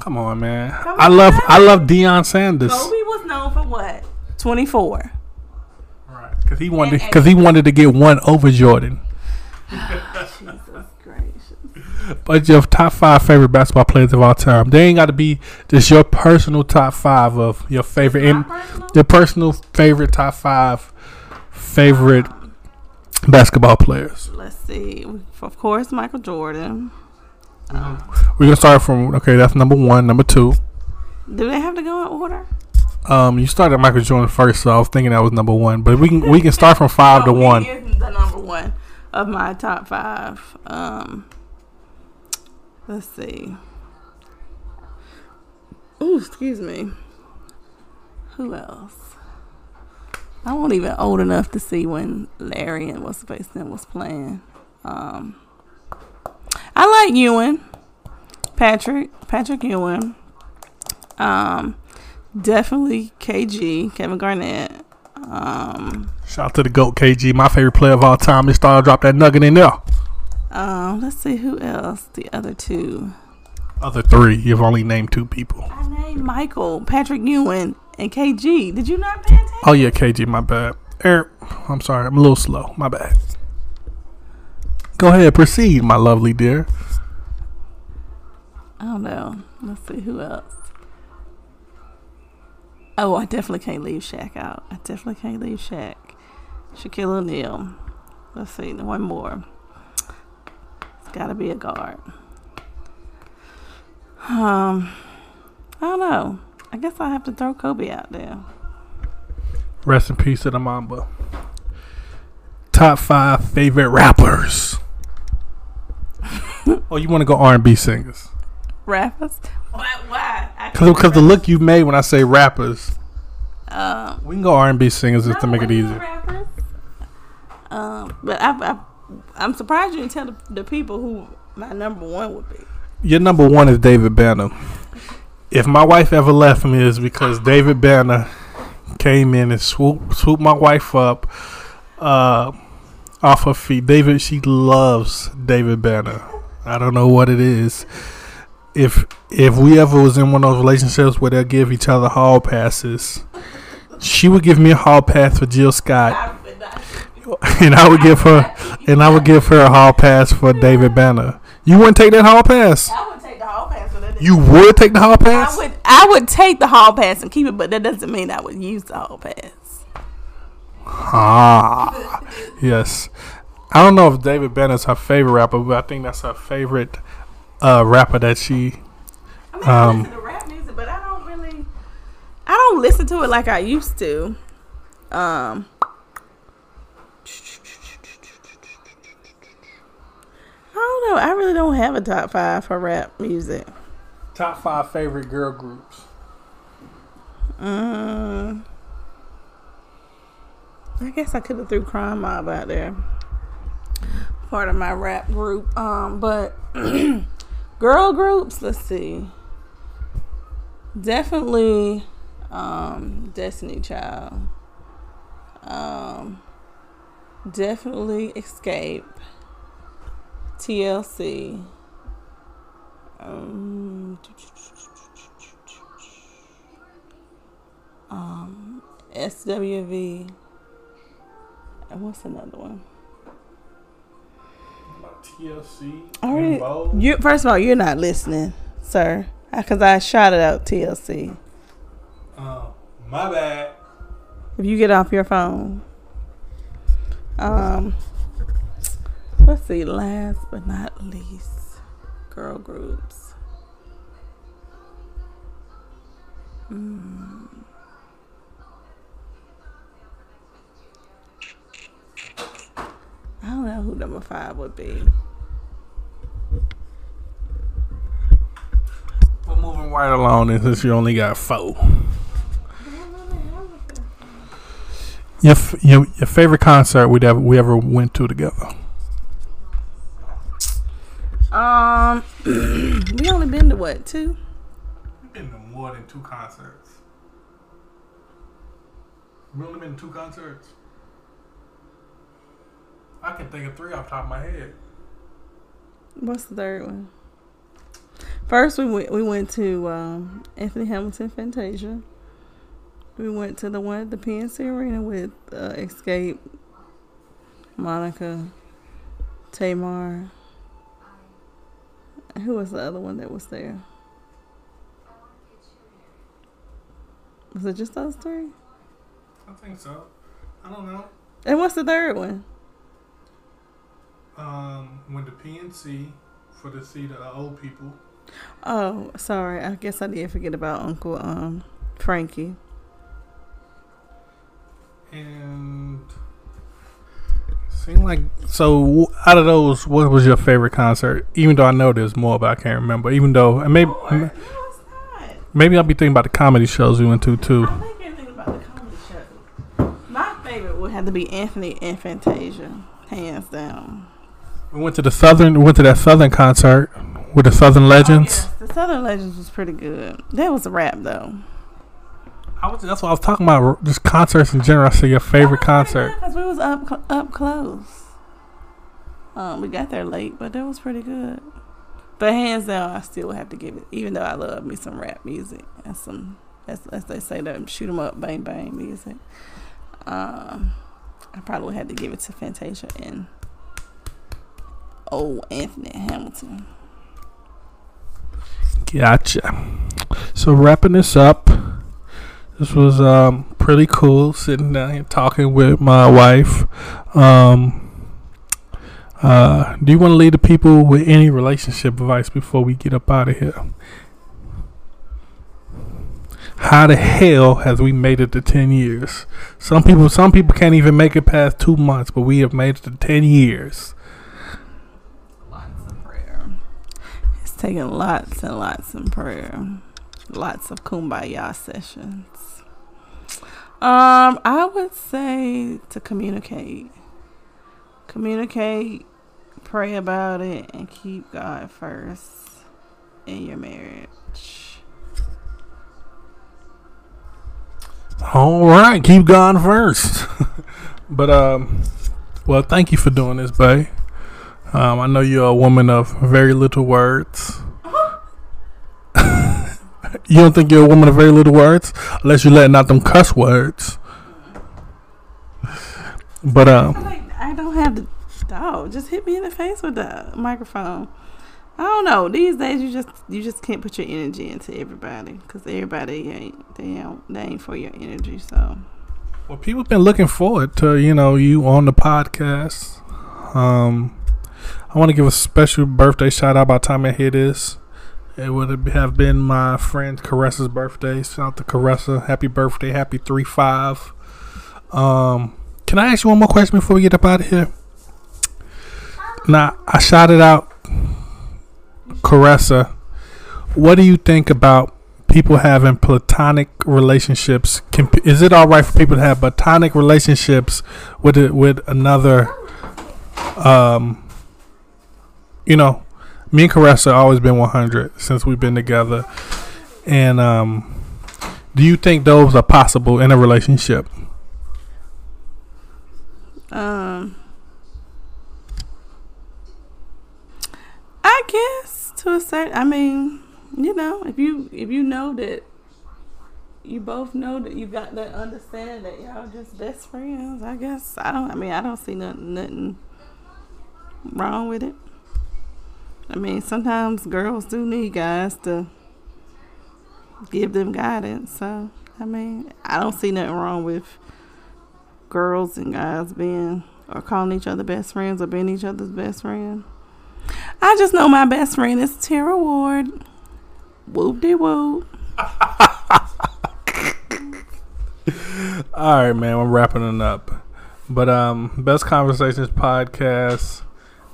Come on, man. Come I on, love. I love Deion Sanders. Kobe was known for what? 24. Right, because he wanted because he wanted to get one over Jordan. Jesus. But your top five favorite basketball players of all time. They ain't got to be just your personal top five of your favorite, My in, personal? your personal favorite top five favorite basketball players. Let's see. Of course, Michael Jordan. We're gonna start from okay. That's number one. Number two. Do they have to go in order? Um, you started Michael Jordan first, so I was thinking that was number one. But we can we can start from five to No, he one. is the number one of my top five. Um, let's see. Ooh, excuse me. Who else? I wasn't even old enough to see when Larry and what's face then was playing. Um, I like Ewing, Patrick, Patrick Ewing. Um, definitely KG, Kevin Garnett. Um, Shout out to the goat KG, my favorite player of all time. They started drop that nugget in there. Um, let's see who else. The other two. Other three, you've only named two people. I named Michael, Patrick Ewing, and KG. Did you not pay attention? Oh yeah, KG, my bad. Eric, I'm sorry, I'm a little slow. My bad. Go ahead, proceed, my lovely dear. I don't know. Let's see who else. Oh, I definitely can't leave Shaq out. I definitely can't leave Shaq. Shaquille O'Neal. Let's see, one more. It's got to be a guard. Um, I don't know. I guess I have to throw Kobe out there. Rest in peace to the Mamba. Top five favorite rappers. oh, you want to go R and B singers? Rappers? Why? Why? Because the look you've made when I say rappers, Um, we can go R and B singers just to make it easier. rappers. Um, but I, I, I'm surprised you didn't tell the, the people who my number one would be. Your number one is David Banner. If my wife ever left me, is because David Banner came in and swooped swooped my wife up uh, off her feet. David, she loves David Banner. I don't know what it is. If if we ever was in one of those relationships where they'll give each other hall passes, she would give me a hall pass for Jill Scott. and I would give her and I would give her a hall pass for David Banner. You wouldn't take that hall pass. I would take the hall pass for that. You would take the hall pass. I would. I would take the hall pass and keep it, but that doesn't mean I would use the hall pass. Ah, yes. I don't know if David Banner's her favorite rapper, but I think that's her favorite uh, rapper that she. I mean, I Um, listen to rap music, but I don't really. I don't listen to it like I used to. Um. I don't know. I really don't have a top five for rap music. Top five favorite girl groups. Um, I guess I could have threw Crime Mob out there. Part of my rap group. Um, but girl groups, let's see. Definitely um Destiny Child. Um definitely Xscape. TLC. Um um, SWV. And what's another one? TLC. Already, you first of all, you're not listening, sir, because I shouted out TLC. Oh, my bad. If you get off your phone, um, let's see. Last but not least, girl groups. Mm. I don't know who number five would be. We're moving right along, and since you only got four. Your, f- your your favorite concert we ever we ever went to together? Um, we only been to what two? We've been to more than two concerts. We only been to two concerts. I can think of three off the top of my head. What's the third one? First, we went we went to um, Anthony Hamilton Fantasia. We went to the one at the PNC Arena with uh, Xscape, Monica, Tamar. Who was the other one that was there? Was it just those three? I think so. I don't know. And what's the third one? Um, when the PNC for to see the uh, old people. Oh, sorry. I guess I did forget about Uncle um Frankie. And seem like so. Out of those, what was your favorite concert? Even though I know there's more, but I can't remember. Even though, and maybe No, maybe I'll be thinking about the comedy shows we went to too. I think you're thinking about the comedy show. My favorite would have to be Anthony and Fantasia, hands down. We went to the southern. We went to that southern concert with the Southern oh, Legends. Oh, yes, the Southern Legends was pretty good. That was a rap though. I was, that's what I was talking about. Just concerts in general. I said your favorite concert. Because we was up up close. Um, we got there late, but that was pretty good. But hands down, I still have to give it. Even though I love me some rap music and some, as, as they say, that shoot 'em up, bang bang music. Um, I probably would have to give it to Fantasia and old Anthony Hamilton. Gotcha. So wrapping this up, this was um, pretty cool sitting down here talking with my wife. Um, uh, do you want to lead the people with any relationship advice before we get up out of here? How the hell has we made it to ten years? Some people, some people can't even make it past two months, but we have made it to ten years. Lots of prayer. It's taken lots and lots of prayer. Lots of kumbaya sessions. Um, I would say to communicate. Communicate, pray about it, and keep God first in your marriage. All right, keep God first. but um, well, thank you for doing this, Bay. Um, I know you're a woman of very little words. you don't think you're a woman of very little words, unless you're letting out them cuss words. But um, I don't have the dog. Just hit me in the face with the microphone. I don't know. These days, you just you just can't put your energy into everybody because everybody ain't they ain't they ain't for your energy. So Well, people been looking forward to you know you on the podcast. Um, I want to give a special birthday shout out by the time I hear this. It would have been my friend Caressa's birthday. Shout out to Caressa. Happy birthday. Happy 3 5. Um, can I ask you one more question before we get up out of here? Now, I shouted out Caressa. What do you think about people having platonic relationships? Can, is it all right for people to have platonic relationships with with another? Um, you know, me and Caressa always been 100 since we've been together. And um, do you think those are possible in a relationship? um, I guess to a certain. I mean, you know, if you if you know that you both know that you got that understanding that y'all just best friends. I guess I don't. I mean, I don't see nothing nothing wrong with it. I mean, sometimes girls do need guys to give them guidance. So, I mean, I don't see nothing wrong with girls and guys being or calling each other best friends or being each other's best friend. I just know my best friend is Tara Ward. Whoop de whoop. All right, man. we're wrapping it up. But um, best conversations podcast,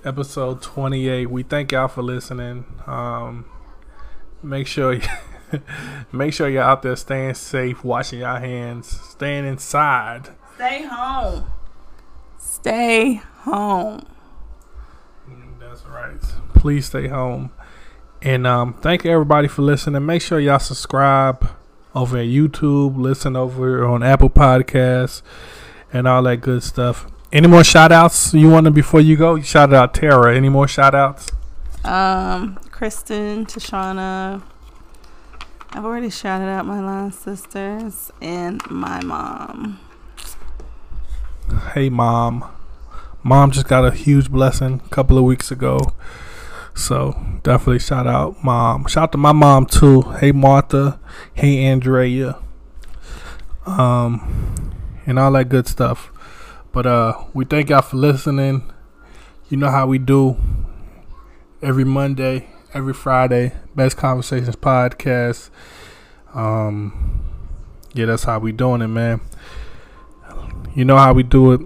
episode 28. We thank y'all for listening. Um, make sure you, make sure you're out there staying safe, washing your hands, staying inside. Stay home. Stay home. Mm, That's right. Please stay home. And um, thank everybody for listening. Make sure y'all subscribe over at YouTube, listen over on Apple Podcasts, and all that good stuff. Any more shout outs you want to before you go? You shouted out Tara. Any more shout outs? Um, Kristen, Tashana. I've already shouted out my line sisters and my mom. Hey, mom. Mom just got a huge blessing a couple of weeks ago. So definitely shout out mom. Shout out to my mom too. Hey Martha. Hey Andrea. Um and all that good stuff. But uh we thank y'all for listening. You know how we do every Monday, every Friday. Best Conversations podcast. Um yeah, that's how we doing it, man. You know how we do it.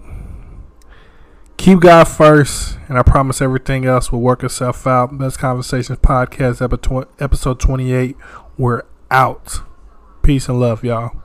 Keep God first, and I promise everything else will work itself out. Best Conversations Podcast, epi- episode 28. We're out. Peace and love, y'all.